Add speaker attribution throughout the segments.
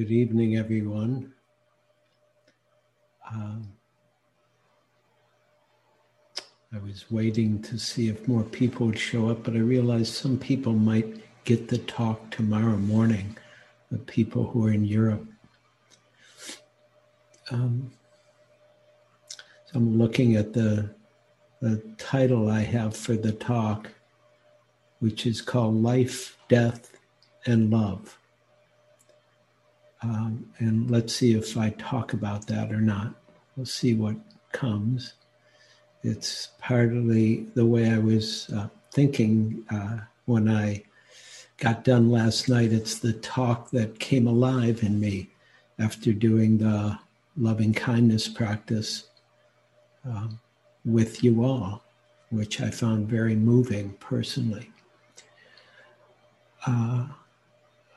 Speaker 1: Good evening, everyone. Um, I was waiting to see if more people would show up, but I realized some people might get the talk tomorrow morning, the people who are in Europe. Um, so I'm looking at the, the title I have for the talk, which is called Life, Death, and Love. Um, and let's see if I talk about that or not. We'll see what comes. It's partly the way I was uh, thinking uh, when I got done last night. It's the talk that came alive in me after doing the loving kindness practice um, with you all, which I found very moving personally. Uh,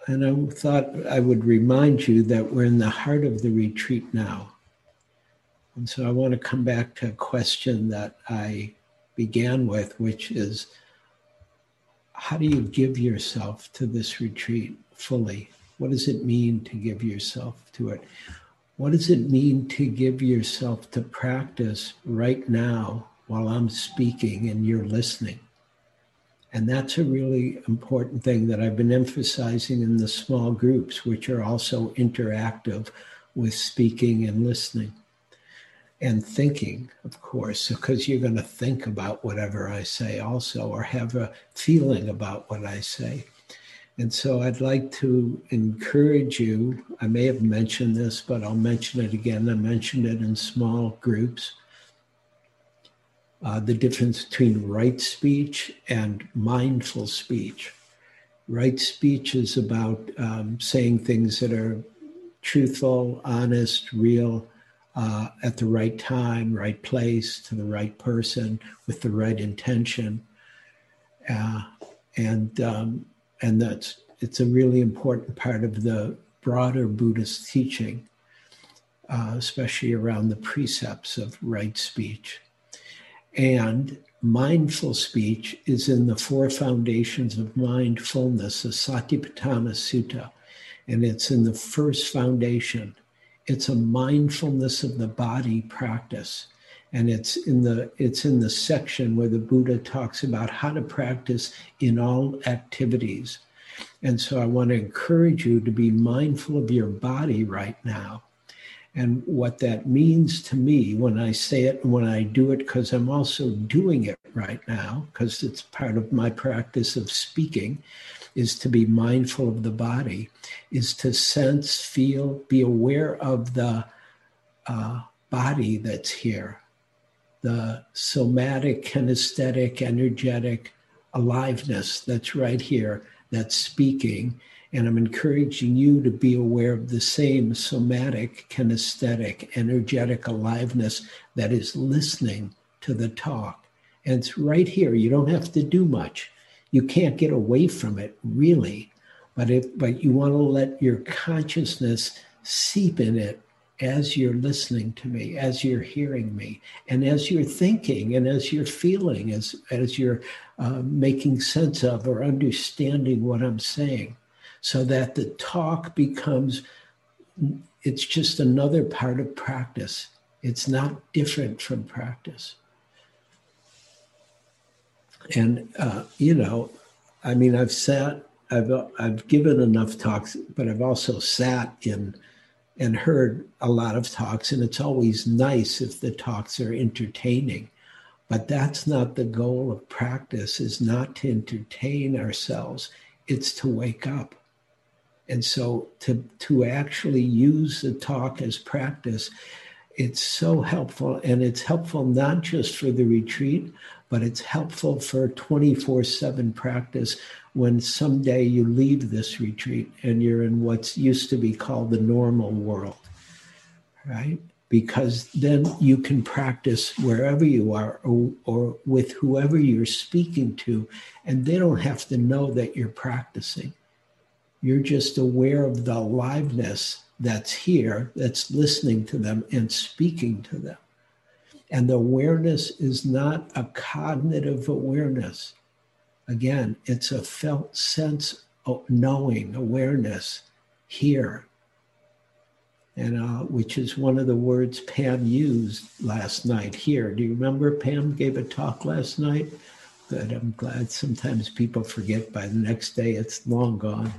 Speaker 1: and I thought I would remind you that we're in the heart of the retreat now. And so I want to come back to a question that I began with, which is how do you give yourself to this retreat fully? What does it mean to give yourself to it? What does it mean to give yourself to practice right now while I'm speaking and you're listening? And that's a really important thing that I've been emphasizing in the small groups, which are also interactive with speaking and listening and thinking, of course, because you're going to think about whatever I say also, or have a feeling about what I say. And so I'd like to encourage you. I may have mentioned this, but I'll mention it again. I mentioned it in small groups uh, the difference between right speech and mindful speech. Right speech is about um, saying things that are truthful, honest, real, uh, at the right time, right place, to the right person, with the right intention, uh, and um, and that's it's a really important part of the broader Buddhist teaching, uh, especially around the precepts of right speech. And mindful speech is in the four foundations of mindfulness, the Satipatthana Sutta. And it's in the first foundation. It's a mindfulness of the body practice. And it's in the it's in the section where the Buddha talks about how to practice in all activities. And so I want to encourage you to be mindful of your body right now and what that means to me when I say it and when I do it, because I'm also doing it right now, because it's part of my practice of speaking, is to be mindful of the body, is to sense, feel, be aware of the uh, body that's here, the somatic, kinesthetic, energetic aliveness that's right here, that's speaking and I'm encouraging you to be aware of the same somatic, kinesthetic, energetic aliveness that is listening to the talk. And it's right here. You don't have to do much. You can't get away from it, really. But if but you want to let your consciousness seep in it as you're listening to me, as you're hearing me, and as you're thinking, and as you're feeling, as as you're uh, making sense of or understanding what I'm saying so that the talk becomes it's just another part of practice. It's not different from practice. And uh, you know i mean i've sat i've i've given enough talks but i've also sat in and heard a lot of talks and it's always nice if the talks are entertaining. But that's not the goal of practice is not to entertain ourselves. It's to wake up and so to, to actually use the talk as practice, it's so helpful. And it's helpful not just for the retreat, but it's helpful for 24 7 practice when someday you leave this retreat and you're in what's used to be called the normal world, right? Because then you can practice wherever you are or, or with whoever you're speaking to, and they don't have to know that you're practicing you're just aware of the aliveness that's here, that's listening to them and speaking to them. And the awareness is not a cognitive awareness. Again, it's a felt sense of knowing, awareness here. and uh, which is one of the words Pam used last night here. Do you remember Pam gave a talk last night? Good. I'm glad. Sometimes people forget by the next day it's long gone,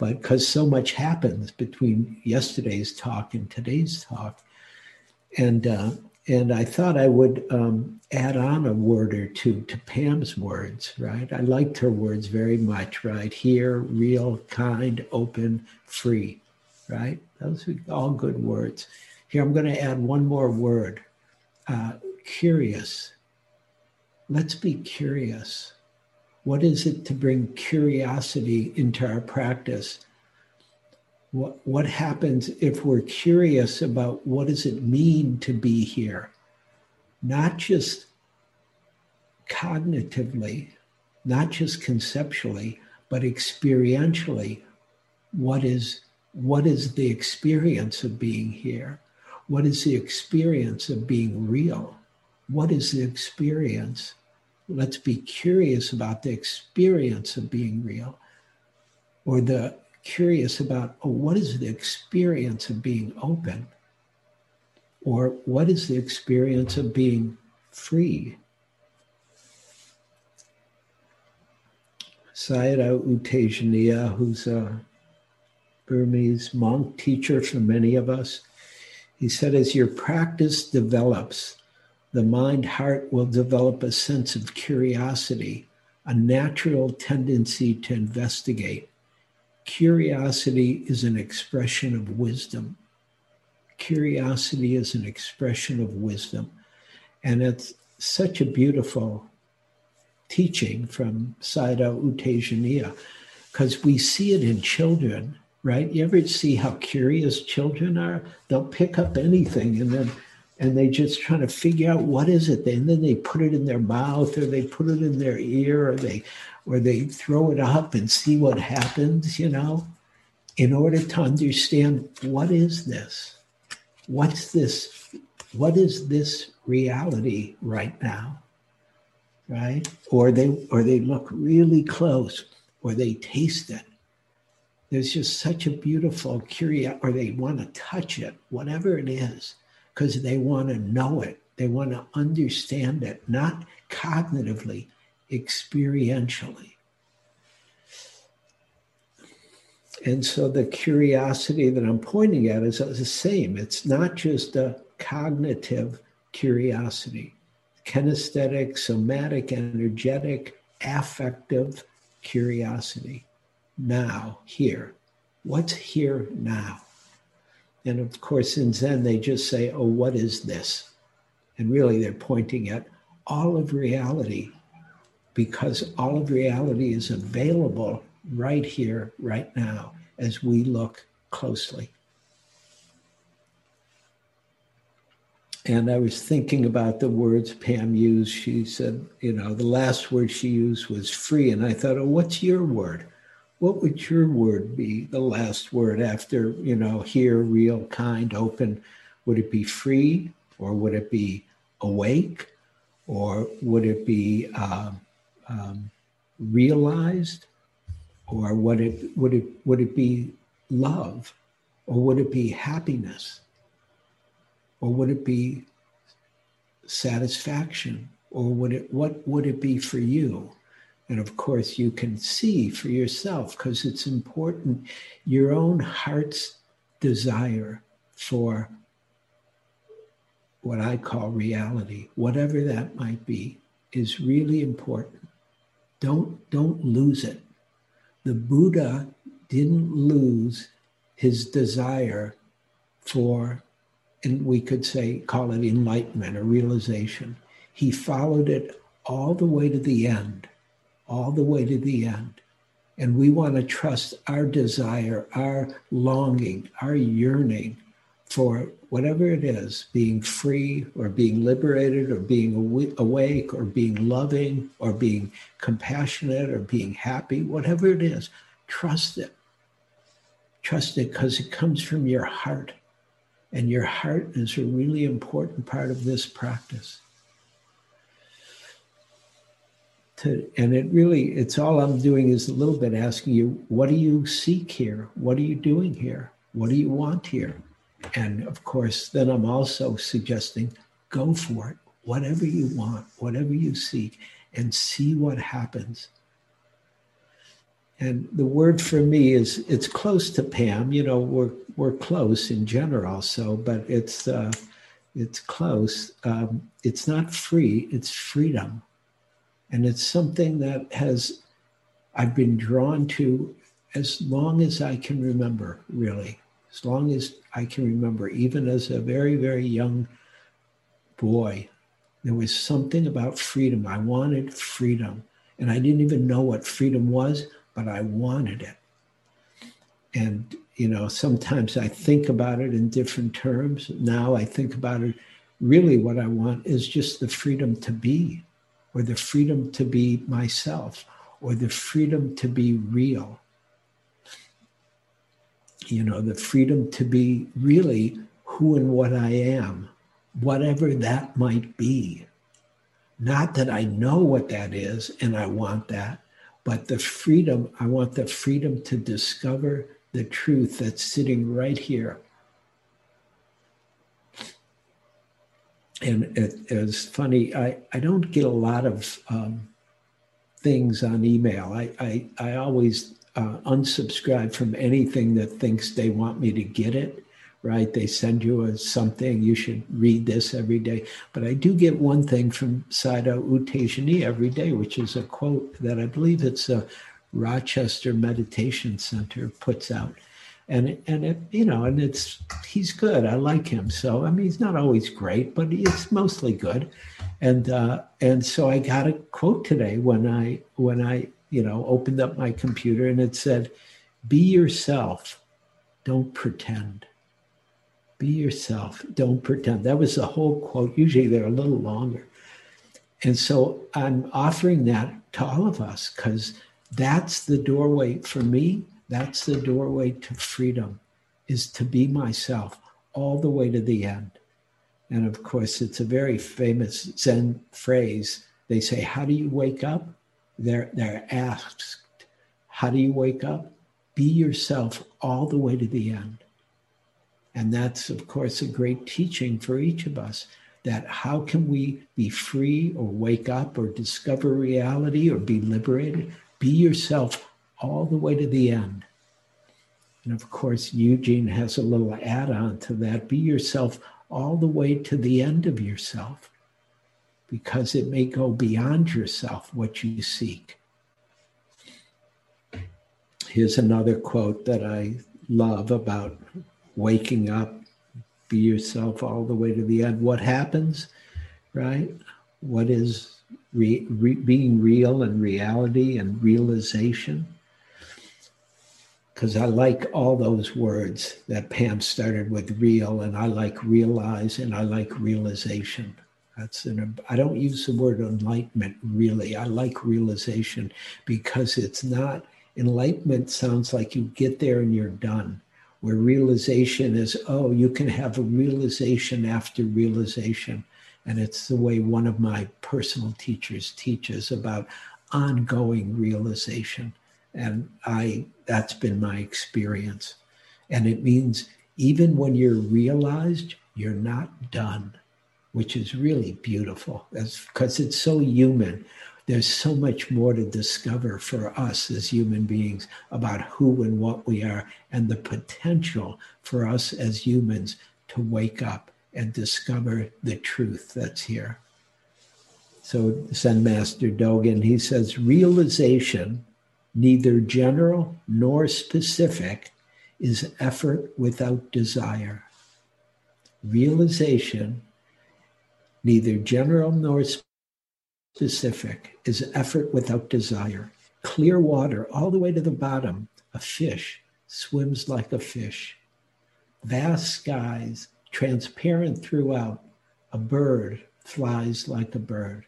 Speaker 1: but because so much happens between yesterday's talk and today's talk, and uh, and I thought I would um, add on a word or two to Pam's words. Right, I liked her words very much. Right here, real, kind, open, free. Right those are all good words. Here, I'm going to add one more word uh, curious. Let's be curious. What is it to bring curiosity into our practice? What, what happens if we're curious about what does it mean to be here? Not just cognitively, not just conceptually, but experientially. What is what is the experience of being here? What is the experience of being real? What is the experience? Let's be curious about the experience of being real, or the curious about, oh, what is the experience of being open? Or what is the experience of being free? Sayadaw U Tejaniya, who's a Burmese monk teacher for many of us. He said, as your practice develops, the mind heart will develop a sense of curiosity, a natural tendency to investigate. Curiosity is an expression of wisdom. Curiosity is an expression of wisdom. And it's such a beautiful teaching from Sayadaw U Tejaniya because we see it in children right? You ever see how curious children are? They'll pick up anything and then and they just trying to figure out what is it. And then they put it in their mouth or they put it in their ear or they or they throw it up and see what happens, you know, in order to understand what is this? What's this? What is this reality right now? Right? Or they or they look really close or they taste it there's just such a beautiful curiosity, or they want to touch it, whatever it is, because they want to know it. They want to understand it, not cognitively, experientially. And so the curiosity that I'm pointing at is the same. It's not just a cognitive curiosity, kinesthetic, somatic, energetic, affective curiosity now, here. What's here now? And of course, in Zen, they just say, oh, what is this? And really, they're pointing at all of reality because all of reality is available right here, right now, as we look closely. And I was thinking about the words Pam used. She said, you know, the last word she used was free. And I thought, oh, what's your word? What would your word be the last word after you know here real kind open? Would it be free or would it be awake or would it be uh, um, realized? Or would it would it would it be love or would it be happiness? Or would it be satisfaction? Or would it what would it be for you and of course, you can see for yourself because it's important. Your own heart's desire for what I call reality, whatever that might be, is really important. Don't, don't lose it. The Buddha didn't lose his desire for, and we could say, call it enlightenment or realization. He followed it all the way to the end all the way to the end. And we want to trust our desire, our longing, our yearning for whatever it is being free or being liberated or being awake or being loving or being compassionate or being happy, whatever it is, trust it. Trust it because it comes from your heart. And your heart is a really important part of this practice to, and it really, it's all I'm doing is a little bit asking you, what do you seek here? What are you doing here? What do you want here? And of course, then I'm also suggesting go for it, whatever you want, whatever you seek, and see what happens. And the word for me is it's close to Pam. You know, we're we're close in general. So, but it's uh, it's close. Um, it's not free. It's freedom, and it's something that has I've been drawn to as long as I can remember. Really, as long as I can remember, even as a very very young boy, there was something about freedom. I wanted freedom, and I didn't even know what freedom was but I wanted it. And, you know, sometimes I think about it in different terms. Now I think about it really what I want is just the freedom to be, or the freedom to be myself, or the freedom to be real. You know, the freedom to be really who and what I am, whatever that might be. Not that I know what that is and I want that, but the freedom, I want the freedom to discover the truth that's sitting right here. And it is funny, I, I don't get a lot of um, things on email. I, I, I always uh, unsubscribe from anything that thinks they want me to get it right? They send you a something, you should read this every day. But I do get one thing from Sayadaw U Tejani every day, which is a quote that I believe it's a Rochester Meditation Center puts out. And and it, you know, and it's he's good. I like him. So I mean, he's not always great, but he's mostly good. And uh, and so I got a quote today when I when I you know opened up my computer and it said, "Be yourself, don't pretend." Be yourself. Don't pretend. That was the whole quote. Usually they're a little longer. And so I'm offering that to all of us because that's the doorway for me. That's the doorway to freedom is to be myself all the way to the end. And of course, it's a very famous Zen phrase. They say, How do you wake up? They're, they're asked, How do you wake up? Be yourself all the way to the end. And that's, of course, a great teaching for each of us that how can we be free or wake up or discover reality or be liberated? Be yourself all the way to the end. And of course, Eugene has a little add on to that. Be yourself all the way to the end of yourself because it may go beyond yourself what you seek. Here's another quote that I love about waking up, be yourself all the way to the end. What happens, right? What is re, re, being real and reality and realization? Because I like all those words that Pam started with real, and I like realize and I like realization. That's an, I don't use the word enlightenment really. I like realization because it's not, enlightenment sounds like you get there and you're done where realization is, oh, you can have a realization after realization. And it's the way one of my personal teachers teaches about ongoing realization. And I that's been my experience. And it means even when you're realized, you're not done, which is really beautiful because it's so human there's so much more to discover for us as human beings about who and what we are and the potential for us as humans to wake up and discover the truth that's here. So, Zen Master Dogen, he says, realization, neither general nor specific, is effort without desire. Realization, neither general nor specific is effort without desire. Clear water all the way to the bottom. A fish swims like a fish. Vast skies, transparent throughout. A bird flies like a bird.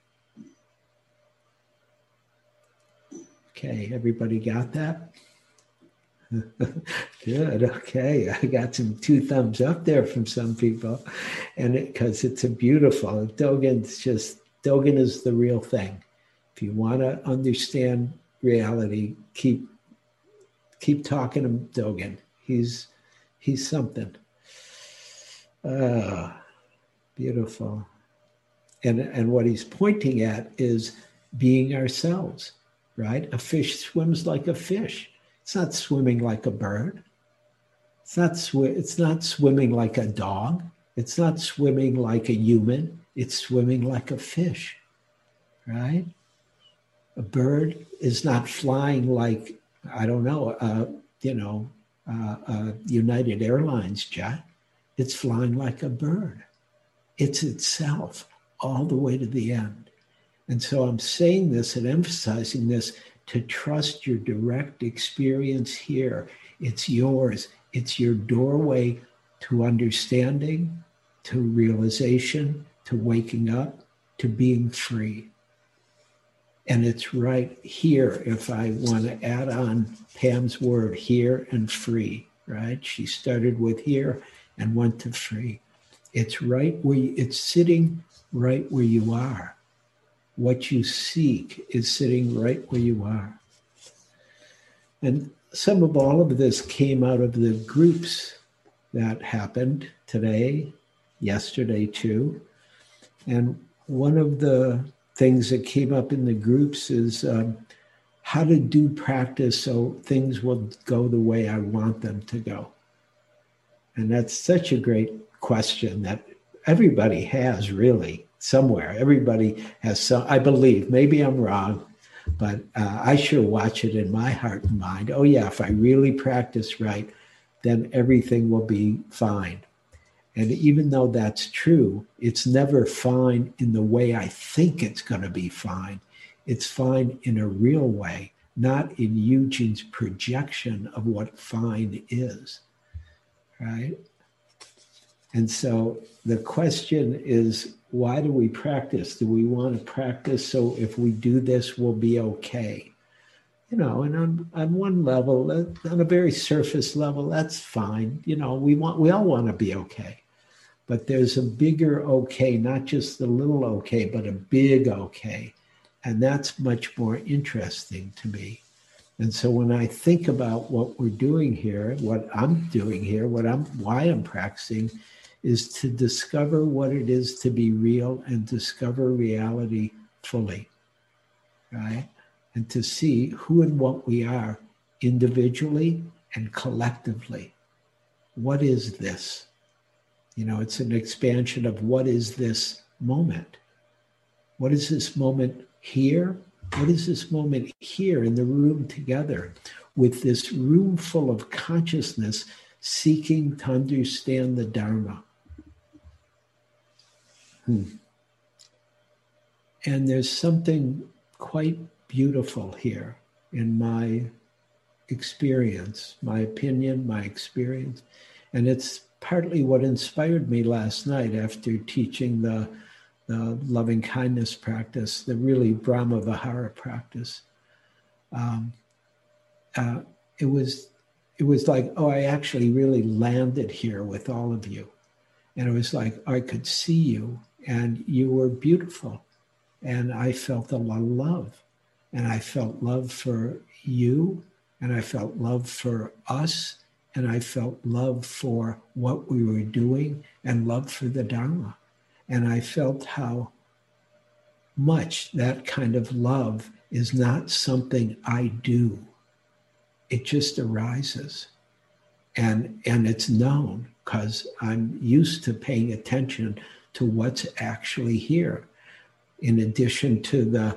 Speaker 1: Okay, everybody got that? Good. Okay, I got some two thumbs up there from some people, and because it, it's a beautiful. Dogen's just Dogen is the real thing. If you want to understand reality, keep keep talking to Dogen. He's he's something. Ah, beautiful. And, and what he's pointing at is being ourselves, right? A fish swims like a fish. It's not swimming like a bird. It's not, sw- it's not swimming like a dog. It's not swimming like a human. It's swimming like a fish, right? A bird is not flying like, I don't know, uh, you know, uh, uh, United Airlines jet. It's flying like a bird. It's itself all the way to the end. And so I'm saying this and emphasizing this to trust your direct experience here. It's yours, it's your doorway to understanding, to realization, to waking up, to being free. And it's right here, if I want to add on Pam's word, here and free, right? She started with here and went to free. It's right where you, it's sitting right where you are. What you seek is sitting right where you are. And some of all of this came out of the groups that happened today, yesterday too. And one of the things that came up in the groups is um, how to do practice so things will go the way I want them to go. And that's such a great question that everybody has really somewhere. Everybody has some, I believe, maybe I'm wrong, but uh, I sure watch it in my heart and mind. Oh, yeah, if I really practice right, then everything will be fine. And even though that's true, it's never fine in the way I think it's going to be fine. It's fine in a real way, not in Eugene's projection of what fine is. Right? And so the question is why do we practice? Do we want to practice so if we do this, we'll be okay? You know, and on, on one level, on a very surface level, that's fine. You know, we want we all want to be okay. But there's a bigger okay, not just the little okay, but a big okay. And that's much more interesting to me. And so when I think about what we're doing here, what I'm doing here, what I'm why I'm practicing, is to discover what it is to be real and discover reality fully, right? And to see who and what we are individually and collectively. What is this? You know, it's an expansion of what is this moment? What is this moment here? What is this moment here in the room together with this room full of consciousness seeking to understand the Dharma? Hmm. And there's something quite beautiful here in my experience, my opinion, my experience. And it's partly what inspired me last night after teaching the, the loving kindness practice, the really Brahma Vihara practice. Um, uh, it was it was like, oh, I actually really landed here with all of you. And it was like, I could see you and you were beautiful. And I felt a lot of love. And I felt love for you, and I felt love for us, and I felt love for what we were doing, and love for the Dharma. And I felt how much that kind of love is not something I do. It just arises. And, and it's known because I'm used to paying attention to what's actually here, in addition to the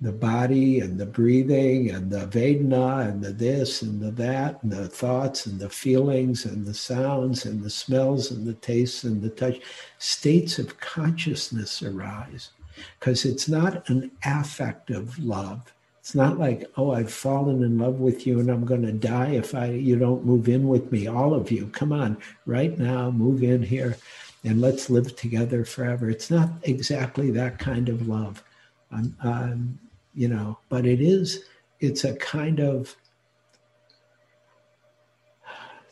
Speaker 1: the body and the breathing and the Vedana and the this and the that and the thoughts and the feelings and the sounds and the smells and the tastes and the touch. States of consciousness arise because it's not an affective love. It's not like, oh, I've fallen in love with you and I'm going to die if I you don't move in with me. All of you, come on, right now, move in here and let's live together forever. It's not exactly that kind of love, um, um, you know, but it is, it's a kind of,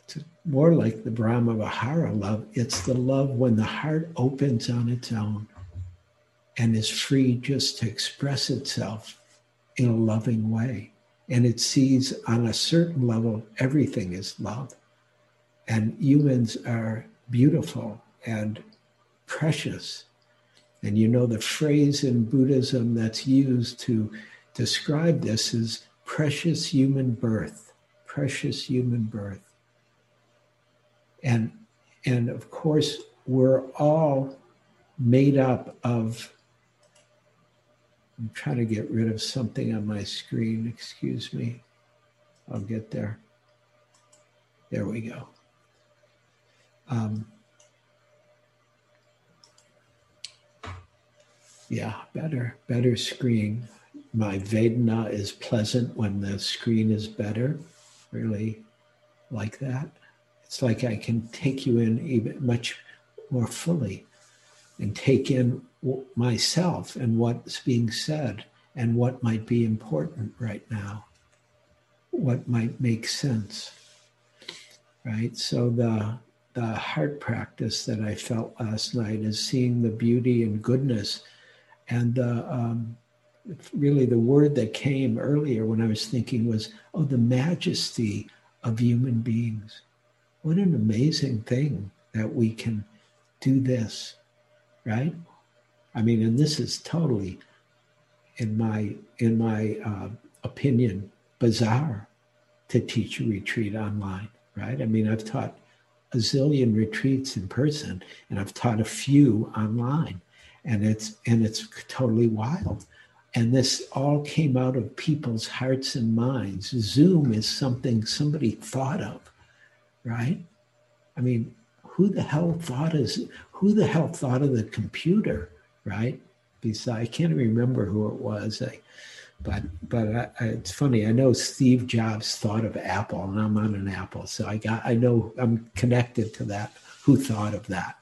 Speaker 1: it's more like the Brahma Vihara love. It's the love when the heart opens on its own and is free just to express itself in a loving way. And it sees on a certain level everything is love. And humans are beautiful and precious. And you know, the phrase in Buddhism that's used to describe this is precious human birth, precious human birth. And, and of course, we're all made up of. I'm trying to get rid of something on my screen. Excuse me. I'll get there. There we go. Um, yeah, better, better screen. My Vedana is pleasant when the screen is better. Really like that. It's like I can take you in even much more fully and take in myself and what's being said and what might be important right now, what might make sense. Right? So the the heart practice that I felt last night is seeing the beauty and goodness. And uh, um, really, the word that came earlier when I was thinking was, oh, the majesty of human beings. What an amazing thing that we can do this, right? I mean, and this is totally, in my in my uh, opinion, bizarre to teach a retreat online, right? I mean, I've taught a zillion retreats in person, and I've taught a few online, and it's and it's totally wild. And this all came out of people's hearts and minds. Zoom is something somebody thought of, right? I mean, who the hell thought is who the hell thought of the computer, right? I can't remember who it was. I, but but I, I, it's funny. I know Steve Jobs thought of Apple, and I'm on an Apple, so I got I know I'm connected to that. Who thought of that?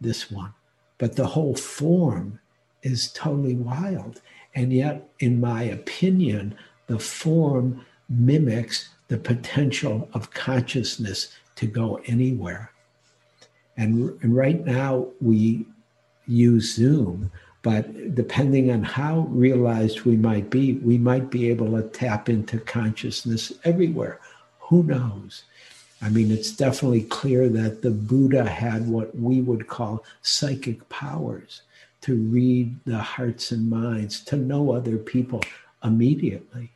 Speaker 1: This one, but the whole form is totally wild, and yet, in my opinion, the form mimics the potential of consciousness to go anywhere. And, and right now we use Zoom but depending on how realized we might be, we might be able to tap into consciousness everywhere. Who knows? I mean, it's definitely clear that the Buddha had what we would call psychic powers to read the hearts and minds, to know other people immediately,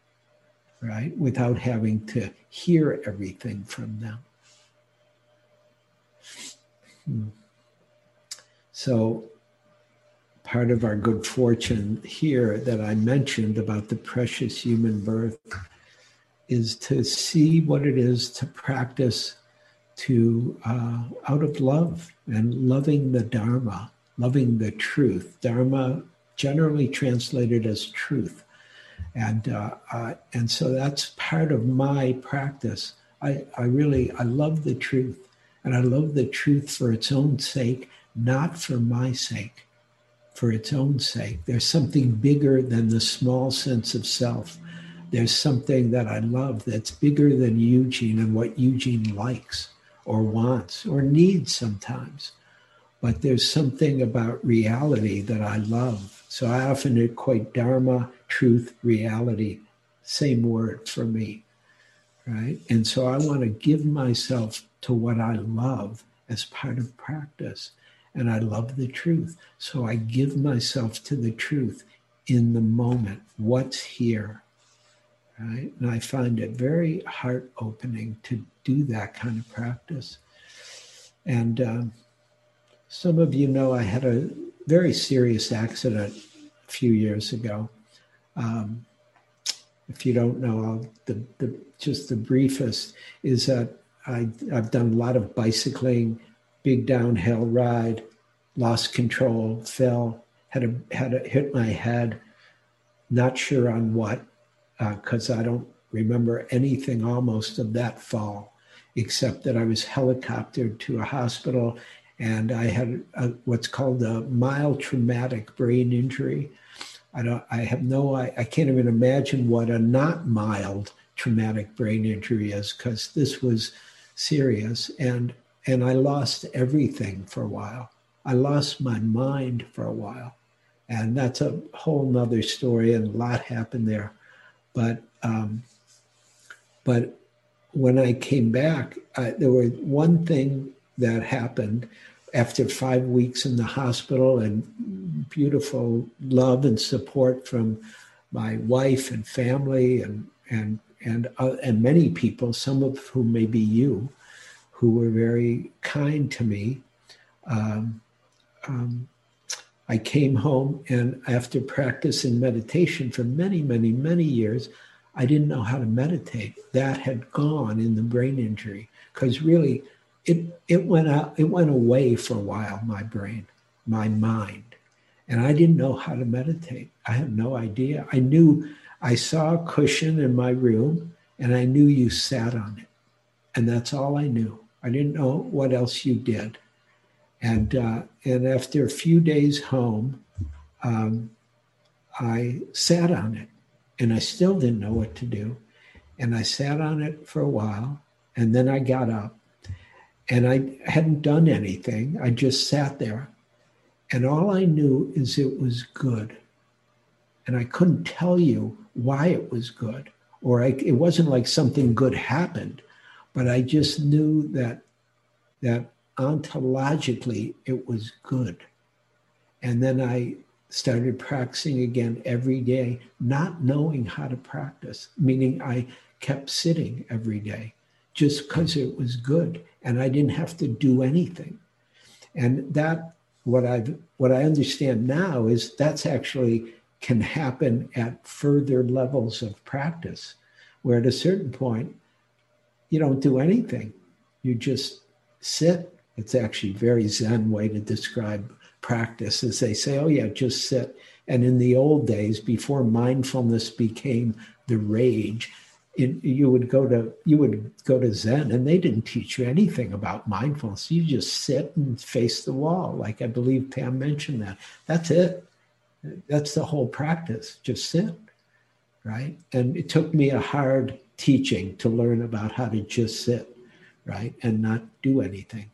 Speaker 1: right? Without having to hear everything from them. Hmm. So, part of our good fortune here that I mentioned about the precious human birth is to see what it is to practice to uh, out of love and loving the Dharma, loving the truth. Dharma generally translated as truth. And, uh, uh, and so that's part of my practice. I, I really, I love the truth and I love the truth for its own sake, not for my sake for its own sake. There's something bigger than the small sense of self. There's something that I love that's bigger than Eugene and what Eugene likes or wants or needs sometimes. But there's something about reality that I love. So I often equate Dharma, truth, reality, same word for me, right? And so I want to give myself to what I love as part of practice and I love the truth. So I give myself to the truth in the moment. What's here? Right? And I find it very heart opening to do that kind of practice. And um, some of you know I had a very serious accident a few years ago. Um, if you don't know, I'll, the, the, just the briefest is that I, I've done a lot of bicycling, big downhill ride, lost control, fell, had a had a hit my head, not sure on what, because uh, I don't remember anything almost of that fall, except that I was helicoptered to a hospital and I had a, what's called a mild traumatic brain injury. I don't. I have no. I, I can't even imagine what a not mild traumatic brain injury is because this was serious and and I lost everything for a while. I lost my mind for a while. And that's a whole nother story, and a lot happened there. But um, but when I came back, I, there was one thing that happened, after five weeks in the hospital and beautiful love and support from my wife and family and and and uh, and many people, some of whom may be you, who were very kind to me. Um, um, I came home, and after practicing meditation for many, many, many years, I didn't know how to meditate. That had gone in the brain injury because really, it it went out, it went away for a while. My brain, my mind, and I didn't know how to meditate. I had no idea. I knew I saw a cushion in my room, and I knew you sat on it, and that's all I knew. I didn't know what else you did. And, uh, and after a few days home, um, I sat on it and I still didn't know what to do. And I sat on it for a while and then I got up and I hadn't done anything. I just sat there. And all I knew is it was good. And I couldn't tell you why it was good, or I, it wasn't like something good happened, but I just knew that that ontologically it was good. And then I started practicing again every day, not knowing how to practice, meaning I kept sitting every day just because it was good and I didn't have to do anything. And that what I what I understand now is that's actually can happen at further levels of practice, where at a certain point you don't do anything. You just sit it's actually very Zen way to describe practice as they say, oh yeah, just sit. And in the old days, before mindfulness became the rage, you would go to you would go to Zen, and they didn't teach you anything about mindfulness. You just sit and face the wall, like I believe Pam mentioned that. That's it. That's the whole practice. Just sit, right? And it took me a hard teaching to learn about how to just sit, right, and not do anything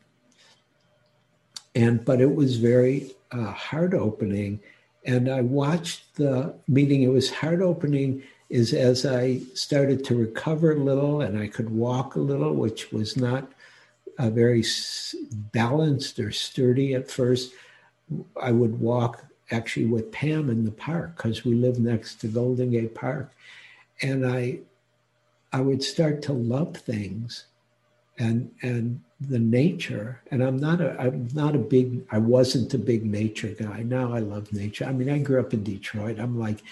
Speaker 1: and but it was very uh, heart opening. And I watched the meeting. It was heart opening is as I started to recover a little and I could walk a little, which was not uh, very balanced or sturdy at first. I would walk actually with Pam in the park because we live next to Golden Gate Park, and I I would start to love things and and the nature and i'm not a i'm not a big i wasn't a big nature guy. Now i love nature. I mean i grew up in detroit. I'm like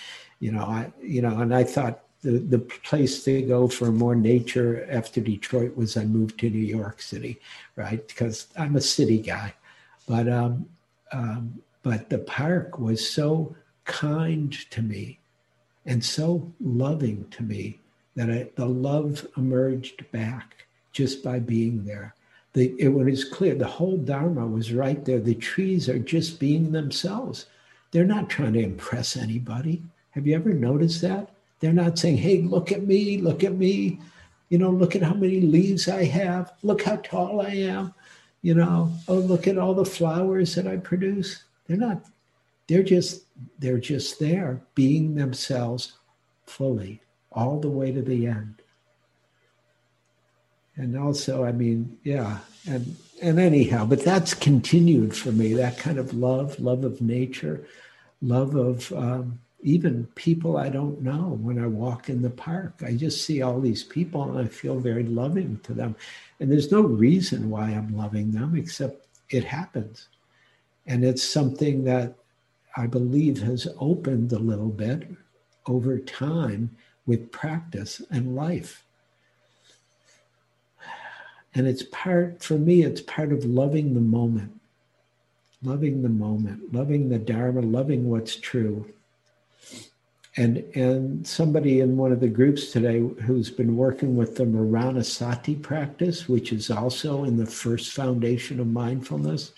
Speaker 1: you know i you know and i thought the, the place to go for more nature after detroit was i moved to new york city right? Because i'm a city guy. But um, um but the park was so kind to me and so loving to me that I, the love emerged back just by being there the, it was clear the whole Dharma was right there. The trees are just being themselves. They're not trying to impress anybody. Have you ever noticed that? They're not saying, hey, look at me, look at me. You know, look at how many leaves I have. Look how tall I am. You know, oh, look at all the flowers that I produce. They're not, they're just, they're just there being themselves fully all the way to the end and also i mean yeah and and anyhow but that's continued for me that kind of love love of nature love of um, even people i don't know when i walk in the park. I just see all these people and i feel very loving to them. And there's no reason why i'm loving them except it happens. And it's something that i believe has opened a little bit over time with practice and life and it's part, for me, it's part of loving the moment, loving the moment, loving the Dharma, loving what's true. And, and somebody in one of the groups today who's been working with the Maranasati practice, which is also in the first foundation of mindfulness,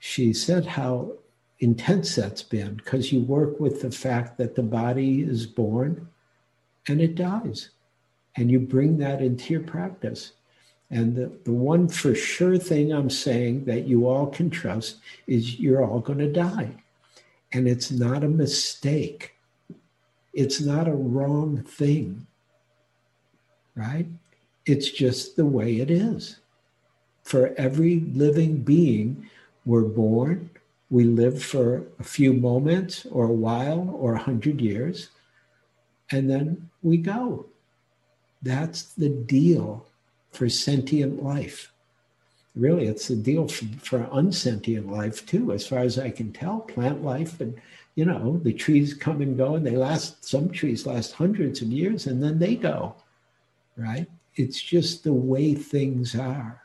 Speaker 1: she said how intense that's been because you work with the fact that the body is born and it dies. And you bring that into your practice. And the, the one for sure thing I'm saying that you all can trust is you're all going to die. And it's not a mistake, it's not a wrong thing, right? It's just the way it is. for every living being. We're born, we live for a few moments or a while or a hundred years, and then we go. That's the deal for sentient life. Really, it's a deal for, for unsentient life too, as far as I can tell. Plant life and you know, the trees come and go and they last, some trees last hundreds of years and then they go, right? It's just the way things are.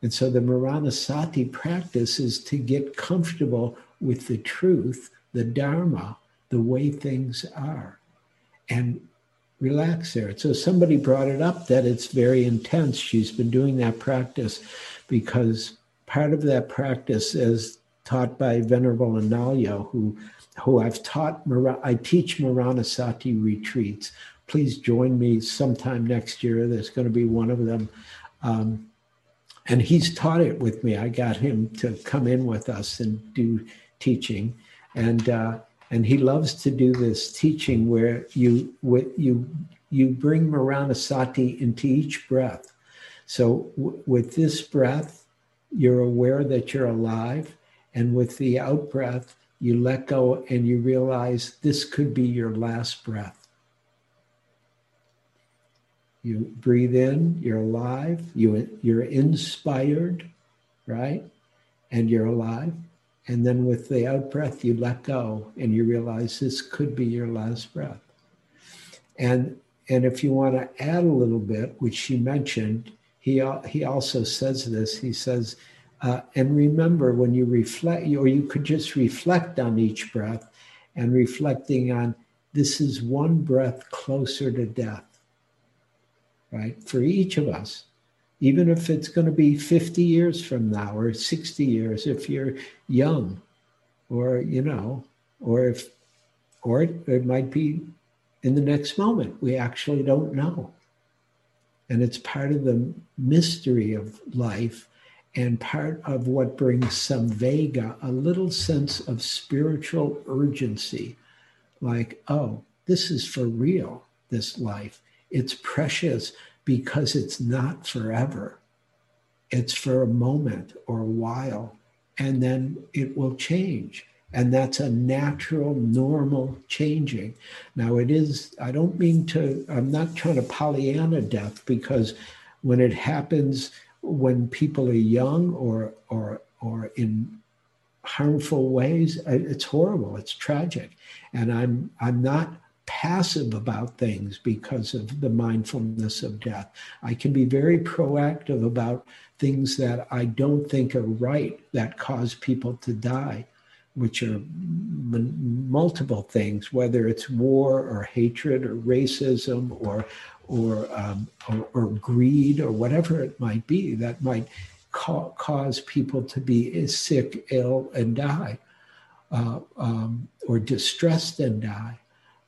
Speaker 1: And so the Maranasati practice is to get comfortable with the truth, the Dharma, the way things are, and relax there. So somebody brought it up that it's very intense. She's been doing that practice because part of that practice, is taught by Venerable Analayo, who who I've taught, I teach Maranasati retreats. Please join me sometime next year. There's going to be one of them. Um, and he's taught it with me. I got him to come in with us and do teaching. And, uh, and he loves to do this teaching where you, you, you bring Maranasati into each breath. So w- with this breath, you're aware that you're alive. And with the out breath, you let go and you realize this could be your last breath. You breathe in, you're alive, you, you're inspired, right? And you're alive. And then with the out breath, you let go and you realize this could be your last breath. And, and if you want to add a little bit, which she mentioned, he, he also says this. He says, uh, and remember when you reflect, or you could just reflect on each breath and reflecting on this is one breath closer to death, right? For each of us, even if it's going to be 50 years from now or 60 years, if you're young, or, you know, or if, or it, it might be in the next moment. We actually don't know. And it's part of the mystery of life and part of what brings samvega, a little sense of spiritual urgency, like, oh, this is for real, this life. It's precious because it's not forever. It's for a moment or a while, and then it will change. And that's a natural, normal changing. Now, it is, I don't mean to, I'm not trying to Pollyanna death because when it happens, when people are young or or or in harmful ways it's horrible it's tragic and i'm i'm not passive about things because of the mindfulness of death i can be very proactive about things that i don't think are right that cause people to die which are m- multiple things, whether it's war or hatred or racism or or, um, or, or greed or whatever it might be that might ca- cause people to be sick, ill, and die, uh, um, or distressed and die.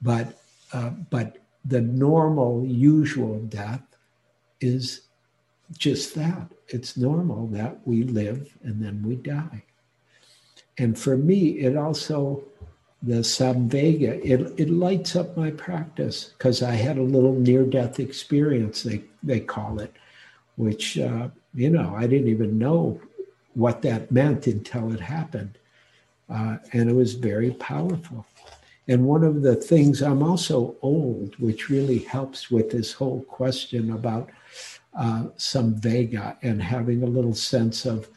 Speaker 1: But uh, but the normal, usual death is just that. It's normal that we live and then we die. And for me, it also, the Samvega, it, it lights up my practice because I had a little near death experience, they, they call it, which, uh, you know, I didn't even know what that meant until it happened. Uh, and it was very powerful. And one of the things, I'm also old, which really helps with this whole question about uh, Vega and having a little sense of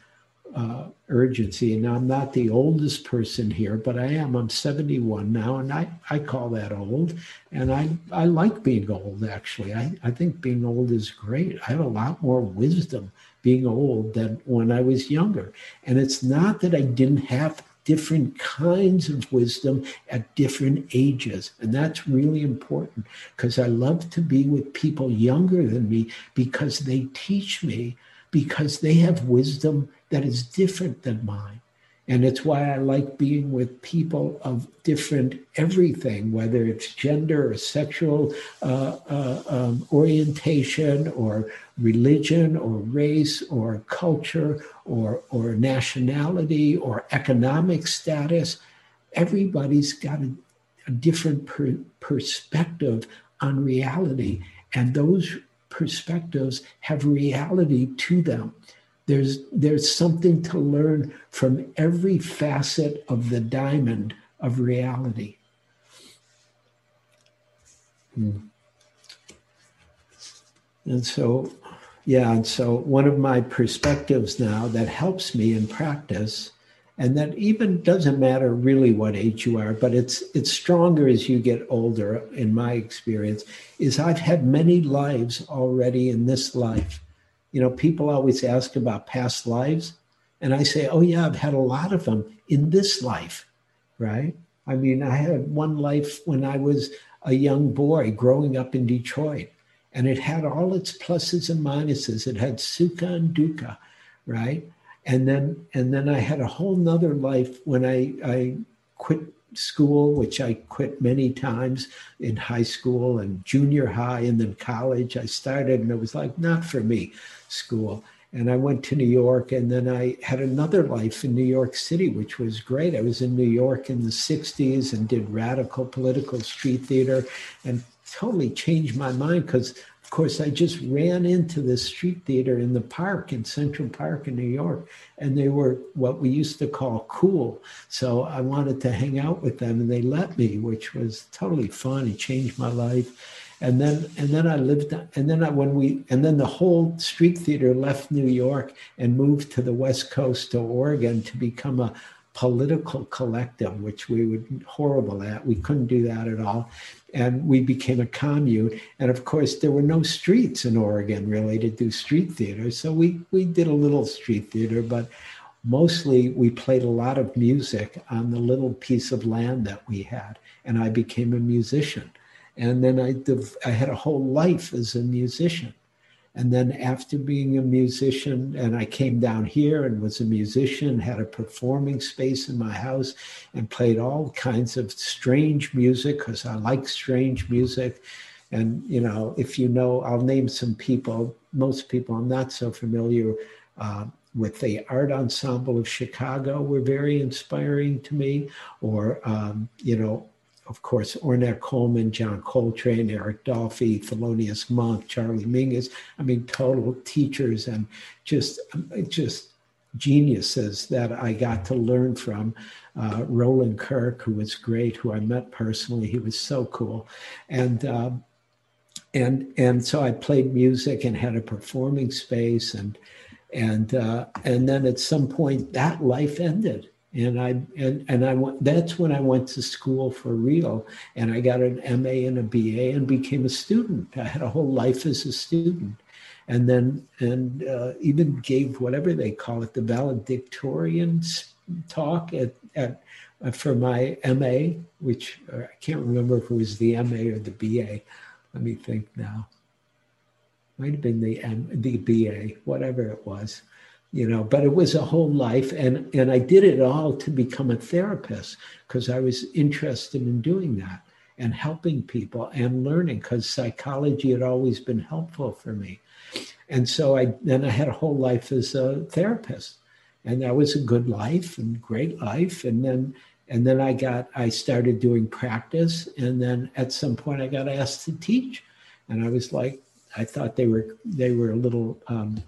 Speaker 1: uh, urgency. And I'm not the oldest person here, but I am. I'm 71 now, and I, I call that old. And I, I like being old, actually. I, I think being old is great. I have a lot more wisdom being old than when I was younger. And it's not that I didn't have different kinds of wisdom at different ages. And that's really important because I love to be with people younger than me because they teach me because they have wisdom that is different than mine. And it's why I like being with people of different everything, whether it's gender or sexual uh, uh, um, orientation or religion or race or culture or, or nationality or economic status. Everybody's got a, a different per- perspective on reality. And those perspectives have reality to them. There's, there's something to learn from every facet of the diamond of reality. Hmm. And so, yeah, and so one of my perspectives now that helps me in practice and that even doesn't matter really what age you are but it's it's stronger as you get older in my experience is i've had many lives already in this life. You know people always ask about past lives and i say oh yeah i've had a lot of them in this life right? I mean i had one life when i was a young boy growing up in detroit and it had all its pluses and minuses it had sukha and dukkha right and then and then I had a whole nother life when I, I quit school, which I quit many times in high school and junior high and then college. I started and it was like not for me, school. And I went to New York and then I had another life in New York City, which was great. I was in New York in the 60s and did radical political street theater and totally changed my mind because of course, I just ran into this street theater in the park in Central Park in New York, and they were what we used to call cool. So I wanted to hang out with them, and they let me, which was totally fun. It changed my life. And then, and then I lived, and then I, when we, and then the whole street theater left New York and moved to the West Coast to Oregon to become a, political collective, which we were horrible at. We couldn't do that at all. And we became a commune. And of course, there were no streets in Oregon really to do street theater. So we, we did a little street theater, but mostly we played a lot of music on the little piece of land that we had. And I became a musician. And then I, I had a whole life as a musician. And then after being a musician, and I came down here and was a musician, had a performing space in my house, and played all kinds of strange music because I like strange music. And, you know, if you know, I'll name some people, most people I'm not so familiar uh, with the art ensemble of Chicago were very inspiring to me, or, um, you know, of course, Ornette Coleman, John Coltrane, Eric Dolphy, Thelonious Monk, Charlie Mingus. I mean, total teachers and just, just geniuses that I got to learn from. Uh, Roland Kirk, who was great, who I met personally, he was so cool, and uh, and and so I played music and had a performing space, and and uh, and then at some point that life ended, and I and and I went. That's when I went to school for real, and I got an MA and a BA and became a student. I had a whole life as a student, and then and uh, even gave whatever they call it, the valedictorian talk at at uh, for my MA, which uh, I can't remember if it was the MA or the BA. Let me think now. Might have been the M, the BA, whatever it was you know but it was a whole life and and i did it all to become a therapist because i was interested in doing that and helping people and learning because psychology had always been helpful for me. And so i then i had a whole life as a therapist and that was a good life and great life and then and then i got i started doing practice and then at some point i got asked to teach and i was like i thought they were they were a little um,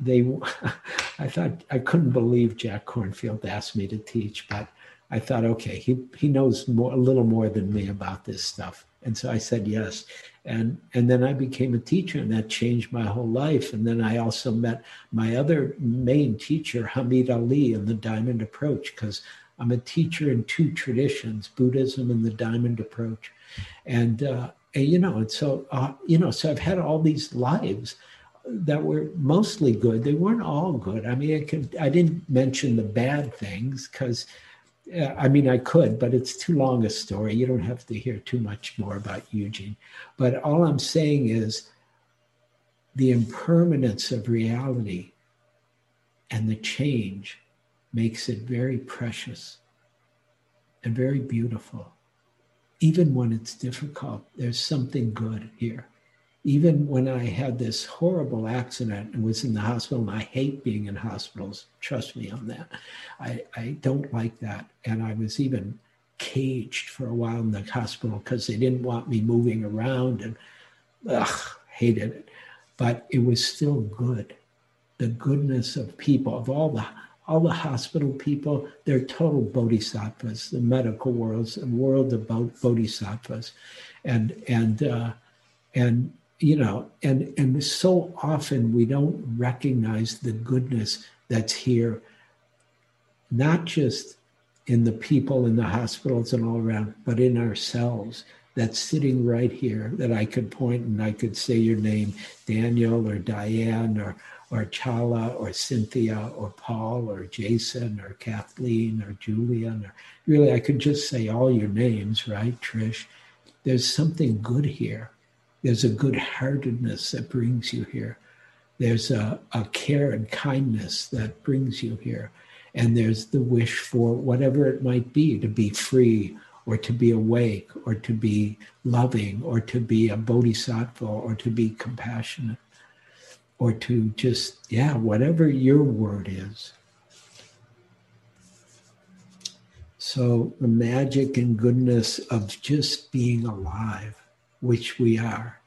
Speaker 1: they I thought I couldn't believe Jack Kornfield asked me to teach, but I thought, okay, he he knows more a little more than me about this stuff. And so I said yes. And and then I became a teacher and that changed my whole life. And then I also met my other main teacher, Hameed Ali, in the Diamond Approach, because I'm a teacher in two traditions, Buddhism and the Diamond Approach. And, uh, and you know, and so uh, you know, so I've had all these lives that were mostly good. They weren't all good. I mean, I, didn't mention the bad things because, uh, I mean, I could, but it's too long a story. You don't have to hear too much more about Eugene. But all I'm saying is the impermanence of reality and the change makes it very precious and very beautiful. Even when it's difficult, there's something good here even when I had this horrible accident and was in the hospital, and I hate being in hospitals, trust me on that. I, I don't like that. And I was even caged for a while in the hospital because they didn't want me moving around and ugh, hated it. But it was still good. the goodness of people, of all the all the hospital people, they're total bodhisattvas, the medical world's the world of bodhisattvas. And and uh, and you know, and and so often we don't recognize the goodness that's here, not just in the people in the hospitals and all around, but in ourselves that's sitting right here that I could point and I could say your name, Daniel or Diane or or Chala or Cynthia or Paul or Jason or Kathleen or Julian or really I could just say all your names, right, Trish? There's something good here. There's a good heartedness that brings you here. There's a, a care and kindness that brings you here. And there's the wish for whatever it might be to be free or to be awake, or to be loving, or to be a bodhisattva, or to be compassionate, or to just, yeah, whatever your word is. So, the magic and goodness of just being alive, which we are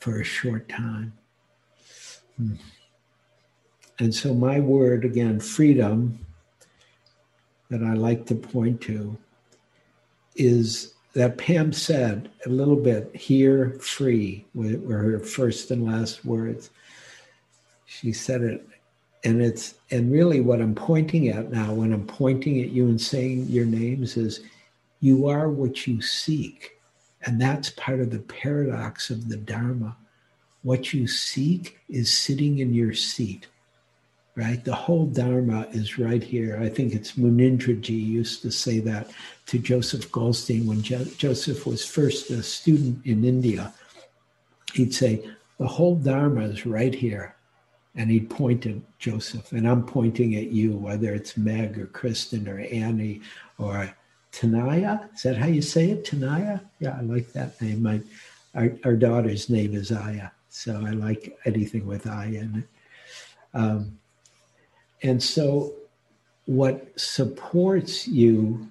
Speaker 1: for a short time. Hmm. And so, my word again, freedom, that I like to point to is that Pam said a little bit here, free, were her first and last words. She said it, and it's and really what I'm pointing at now when I'm pointing at you and saying your names is you are what you seek. And that's part of the paradox of the Dharma. What you seek is sitting in your seat right? The whole Dharma is right here. I think it's Munindraji used to say that to Joseph Goldstein when jo- Joseph was first a student in India. He'd say, The whole Dharma is right here. And he'd point at Joseph, and I'm pointing at you, whether it's Meg or Kristen or Annie or Tanaya. Is that how you say it? Tanaya? Yeah, I like that name. My, our, our daughter's name is Aya, so I like anything with Aya in it. Um, and so, what supports you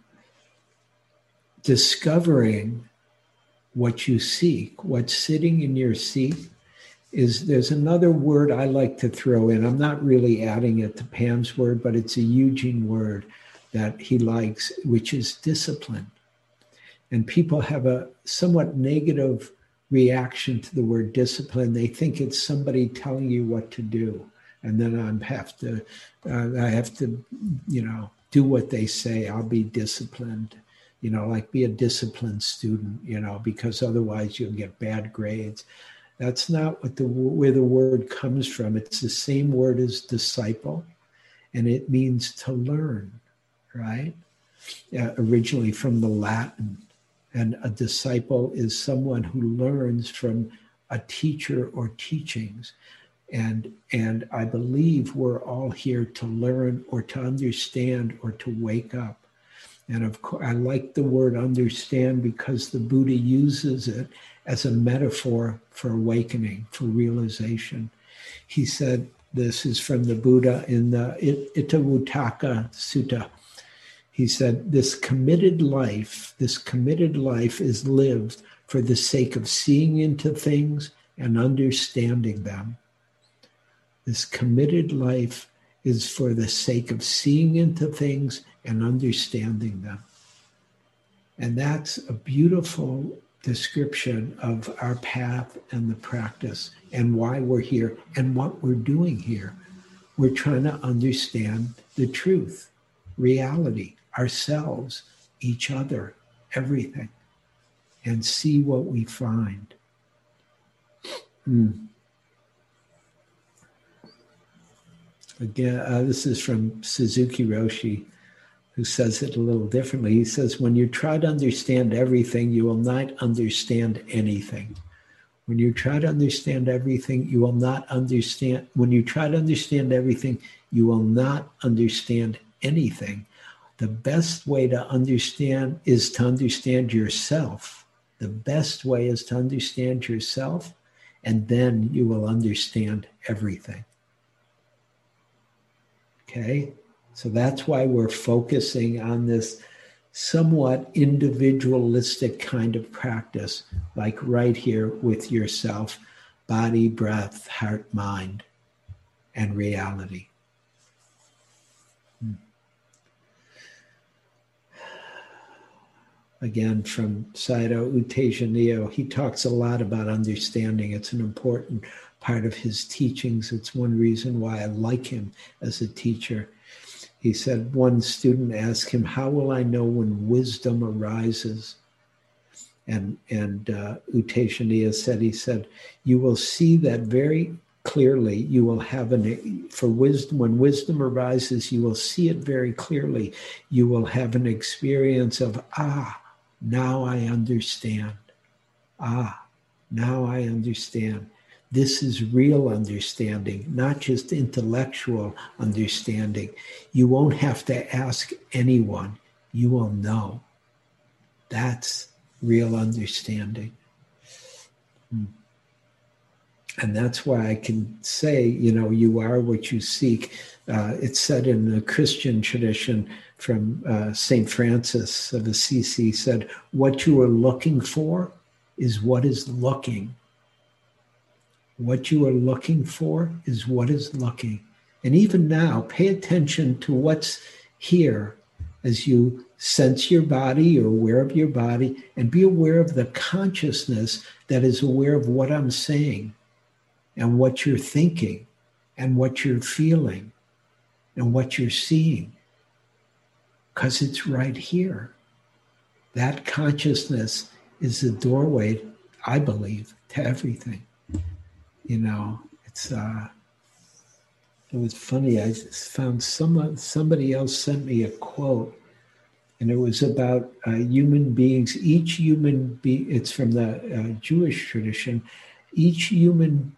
Speaker 1: discovering what you seek, what's sitting in your seat, is there's another word I like to throw in. I'm not really adding it to Pam's word, but it's a Eugene word that he likes, which is discipline. And people have a somewhat negative reaction to the word discipline. They think it's somebody telling you what to do and then I have to, uh, I have to, you know, do what they say. I'll be disciplined, you know, like be a disciplined student, you know, because otherwise you'll get bad grades. That's not what the where the word comes from. It's the same word as disciple, and it means to learn, right? Uh, originally from the Latin, and a disciple is someone who learns from a teacher or teachings. And and i believe we're all here to learn or to understand or to wake up. And of course i like the word understand because the buddha uses it as a metaphor for awakening for realization. He said this is from the buddha in the Itivuttaka sutta he said this committed life this committed life is lived for the sake of seeing into things and understanding them this committed life is for the sake of seeing into things and understanding them. And that's a beautiful description of our path and the practice and why we're here and what we're doing here. We're trying to understand the truth, reality, ourselves, each other, everything, and see what we find. Mm. Again, uh, this is from Suzuki Roshi, who says it a little differently. He says, When you try to understand everything, you will not understand anything. When you try to understand everything, you will not understand. When you try to understand everything, you will not understand anything. The best way to understand is to understand yourself. The best way is to understand yourself, and then you will understand everything. Okay. So that's why we're focusing on this somewhat individualistic kind of practice, like right here with yourself body, breath, heart, mind. and reality. Again, from Sayadaw U Tejaniya, he talks a lot about understanding. It's an important part of his teachings. It's one reason why I like him as a teacher. He said, one student asked him, How will I know when wisdom arises? And, and uh, said, He said, You will see that very clearly. You will have an, for wisdom, when wisdom arises, you will see it very clearly. You will have an experience of, Ah, now I understand. Ah, now I understand. This is real understanding, not just intellectual understanding. You won't have to ask anyone, you will know. That's real understanding. Hmm. And that's why I can say, you know, you are what you seek. Uh, it's said in the Christian tradition from uh, St. Francis of Assisi said, What you are looking for is what is looking. What you are looking for is what is looking. And even now, pay attention to what's here as you sense your body, you're aware of your body, and be aware of the consciousness that is aware of what I'm saying and what you're thinking and what you're feeling and what you're seeing. Because it's right here. That consciousness is the doorway, I believe, to everything you know, it's uh, it was funny. I found someone somebody else sent me a quote, and it was about uh, human beings. Each human be it's from the uh, Jewish tradition. Each human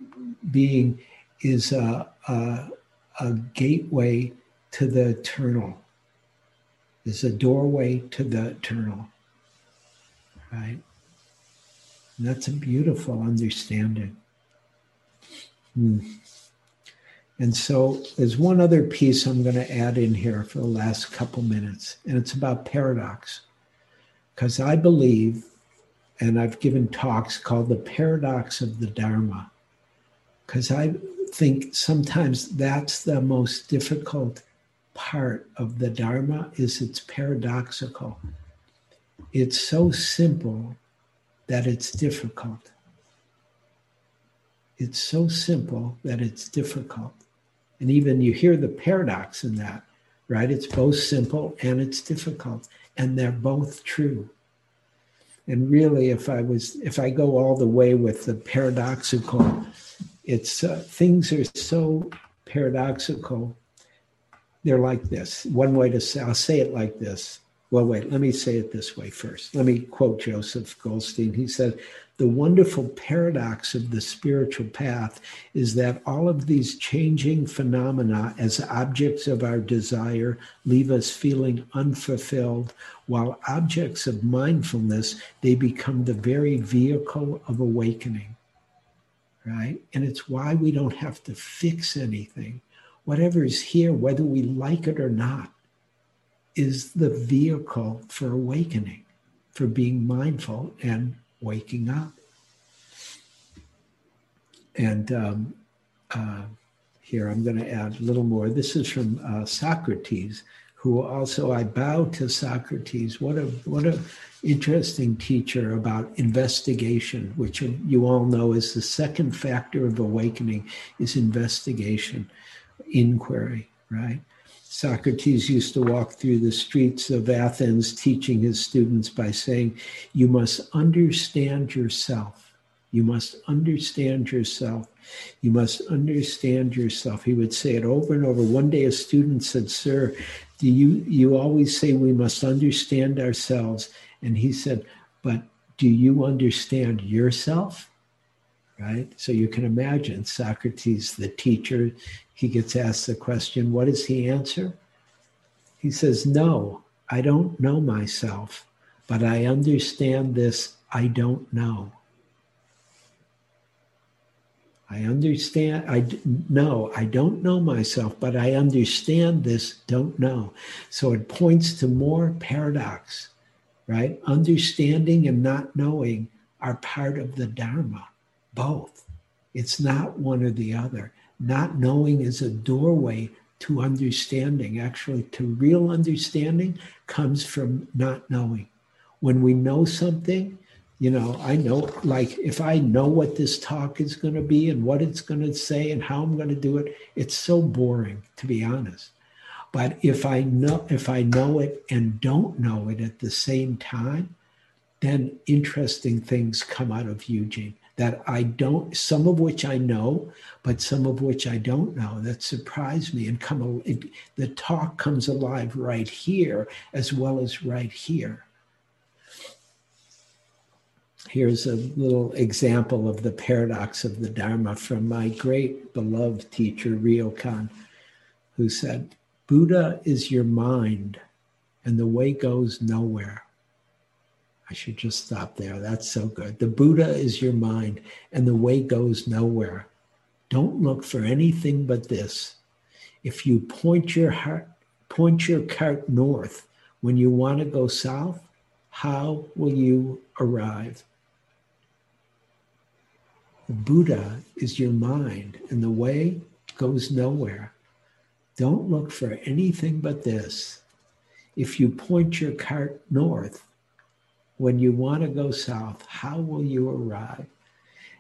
Speaker 1: being is a, a, a gateway to the eternal. Is a doorway to the eternal. Right. And that's a beautiful understanding. Hmm. And so there's one other piece I'm going to add in here for the last couple minutes, and it's about paradox. Because I believe, and I've given talks called the paradox of the Dharma, because I think sometimes that's the most difficult part of the Dharma is it's paradoxical. It's so simple that it's difficult. It's so simple that it's difficult. And even you hear the paradox in that, right? It's both simple and it's difficult, and they're both true. And really, if I was, if I go all the way with the paradoxical, it's uh, things are so paradoxical. They're like this. One way to say, I'll say it like this. Well, wait, let me say it this way first. Let me quote Joseph Goldstein. He said, the wonderful paradox of the spiritual path is that all of these changing phenomena as objects of our desire leave us feeling unfulfilled, while objects of mindfulness, they become the very vehicle of awakening. Right? And it's why we don't have to fix anything. Whatever is here, whether we like it or not, is the vehicle for awakening, for being mindful and waking up. And um, uh, here I'm going to add a little more. This is from uh, Socrates, who also I bow to Socrates. What a what a interesting teacher about investigation, which you all know is the second factor of awakening, is investigation, inquiry, right? Socrates used to walk through the streets of Athens teaching his students by saying, You must understand yourself. You must understand yourself. You must understand yourself. He would say it over and over. One day a student said, Sir, do you, you always say we must understand ourselves? And he said, But do you understand yourself? Right? So you can imagine Socrates, the teacher, he gets asked the question, what does he answer? He says, No, I don't know myself, but I understand this I don't know. I understand, I know, I don't know myself, but I understand this don't know. So it points to more paradox, right? Understanding and not knowing are part of the Dharma, both. It's not one or the other not knowing is a doorway to understanding. Actually, to real understanding comes from not knowing. When we know something, you know, I know, like, if I know what this talk is going to be and what it's going to say and how I'm going to do it, it's so boring, to be honest. But if I know, if I know it and don't know it at the same time, then interesting things come out of Eugene that I don't, some of which I know, but some of which I don't know that surprise me and come, it, the talk comes alive right here as well as right here. Here's a little example of the paradox of the Dharma from my great beloved teacher, Ryokan, who said, Buddha is your mind, and the way goes nowhere. I should just stop there. That's so good. The Buddha is your mind, and the way goes nowhere. Don't look for anything but this. If you point your heart, point your cart north when you want to go south, how will you arrive? The Buddha is your mind, and the way goes nowhere. Don't look for anything but this. If you point your cart north, when you want to go south, how will you arrive?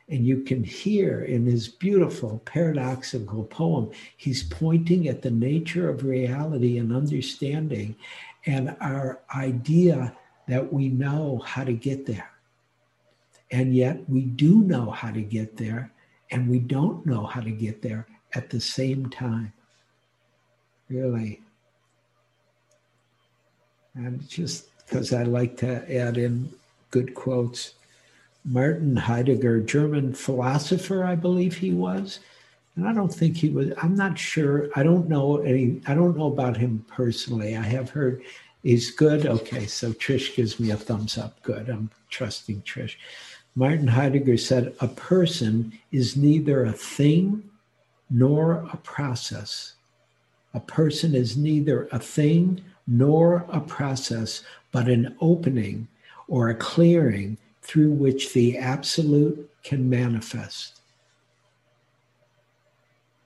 Speaker 1: And you can hear in his beautiful paradoxical poem, he's pointing at the nature of reality and understanding and our idea that we know how to get there. And yet we do know how to get there, and we don't know how to get there at the same time. Really. And just because I like to add in good quotes. Martin Heidegger, German philosopher, I believe he was. And I don't think he was, I'm not sure. I don't know any, I don't know about him personally. I have heard he's good. Okay, so Trish gives me a thumbs up. Good. I'm trusting Trish. Martin Heidegger said, A person is neither a thing nor a process. A person is neither a thing nor a process, but an opening or a clearing through which the absolute can manifest.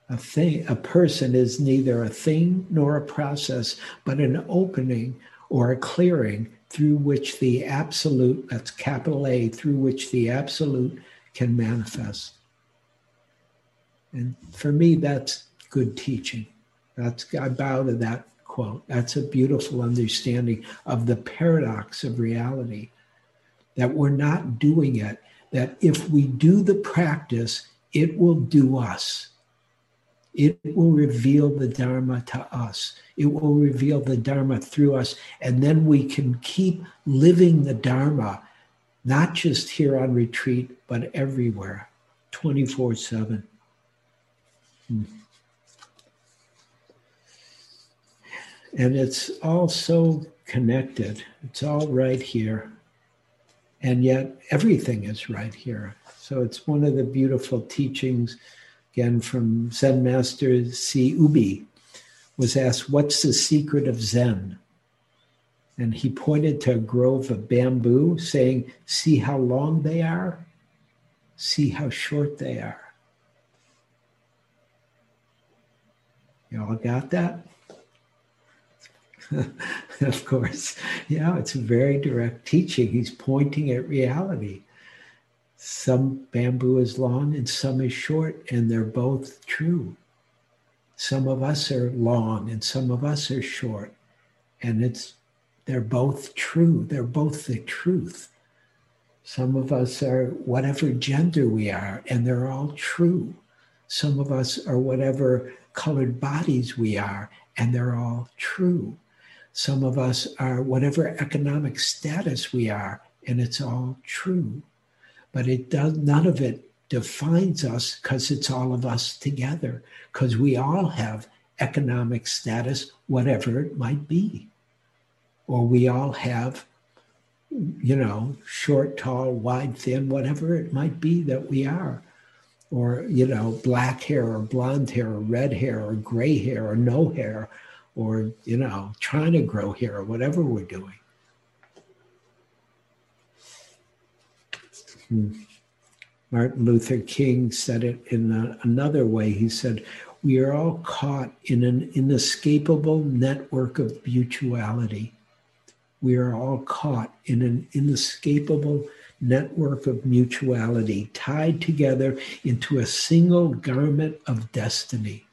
Speaker 1: A thing, a person is neither a thing nor a process, but an opening or a clearing through which the absolute, that's capital A, through which the absolute can manifest. And for me, that's good teaching. That's I bow to that quote. That's a beautiful understanding of the paradox of reality that we're not doing it, that if we do the practice, it will do us. It will reveal the Dharma to us. It will reveal the Dharma through us. And then we can keep living the Dharma, not just here on retreat, but everywhere, 24 7. Hmm. And it's all so connected. It's all right here. And yet everything is right here. So it's one of the beautiful teachings, again, from Zen Master C. Ubi, was asked, What's the secret of Zen? And he pointed to a grove of bamboo, saying, See how long they are, see how short they are. You all got that? of course. Yeah, it's a very direct teaching. He's pointing at reality. Some bamboo is long and some is short, and they're both true. Some of us are long and some of us are short, and it's they're both true. They're both the truth. Some of us are whatever gender we are, and they're all true. Some of us are whatever colored bodies we are, and they're all true. Some of us are whatever economic status we are, and it's all true. But it does none of it defines us because it's all of us together, because we all have economic status, whatever it might be. Or we all have, you know, short, tall, wide, thin, whatever it might be that we are. Or, you know, black hair or blonde hair or red hair or gray hair or no hair or, you know, trying to grow here or whatever we're doing. Hmm. Martin Luther King said it in a, another way. He said, We are all caught in an inescapable network of mutuality. We are all caught in an inescapable network of mutuality, tied together into a single garment of destiny.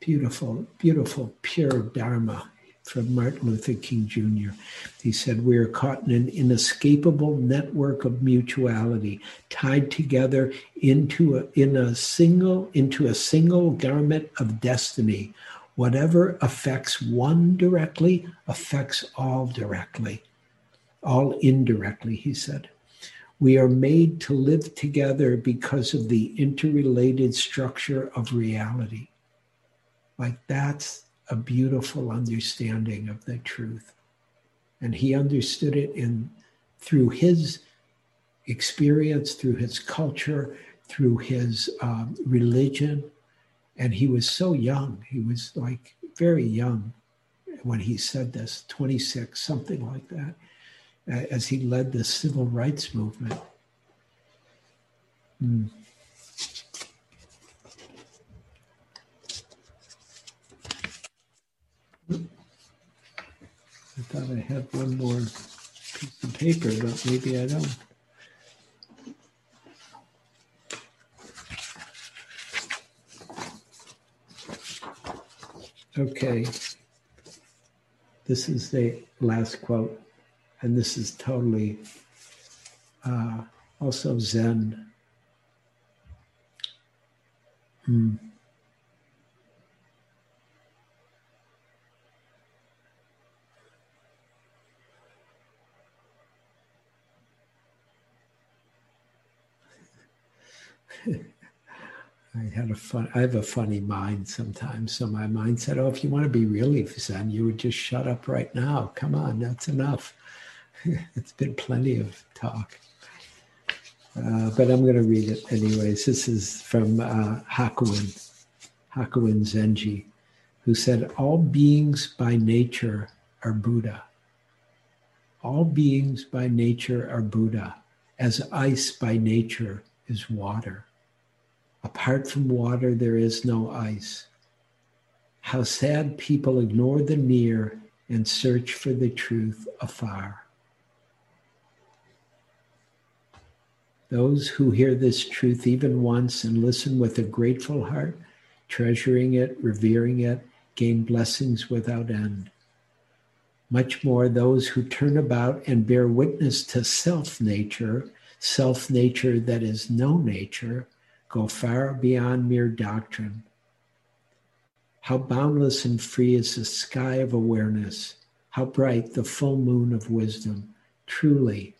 Speaker 1: Beautiful, beautiful, pure Dharma from Martin Luther King Jr. He said, We are caught in an inescapable network of mutuality, tied together into a, in a single, into a single garment of destiny. Whatever affects one directly affects all directly, all indirectly, he said. We are made to live together because of the interrelated structure of reality. Like that's a beautiful understanding of the truth. And he understood it in through his experience, through his culture, through his um, religion. And he was so young. He was like very young when he said this 26, something like that, as he led the civil rights movement. Mm. I thought I had one more piece of paper, but maybe I don't. Okay. This is the last quote, and this is totally uh, also Zen. Hmm. I had a fun. I have a funny mind sometimes. So my mind said, "Oh, if you want to be really zen, you would just shut up right now. Come on, that's enough. it's been plenty of talk." Uh, but I'm going to read it anyways. This is from uh, Hakuin, Hakuin Zenji, who said, "All beings by nature are Buddha. All beings by nature are Buddha, as ice by nature is water." Apart from water, there is no ice. How sad people ignore the near and search for the truth afar. Those who hear this truth even once and listen with a grateful heart, treasuring it, revering it, gain blessings without end. Much more, those who turn about and bear witness to self nature, self nature that is no nature, go far beyond mere doctrine. How boundless and free is the sky of awareness, how bright the full moon of wisdom. Truly,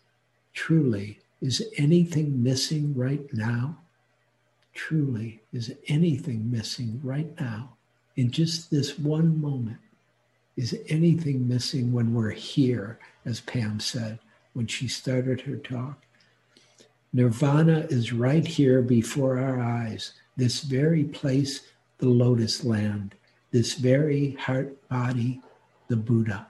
Speaker 1: truly, is anything missing right now? Truly, is anything missing right now? In just this one moment, is anything missing when we're here, as Pam said when she started her talk? Nirvana is right here before our eyes, this very place, the lotus land, this very heart body, the Buddha.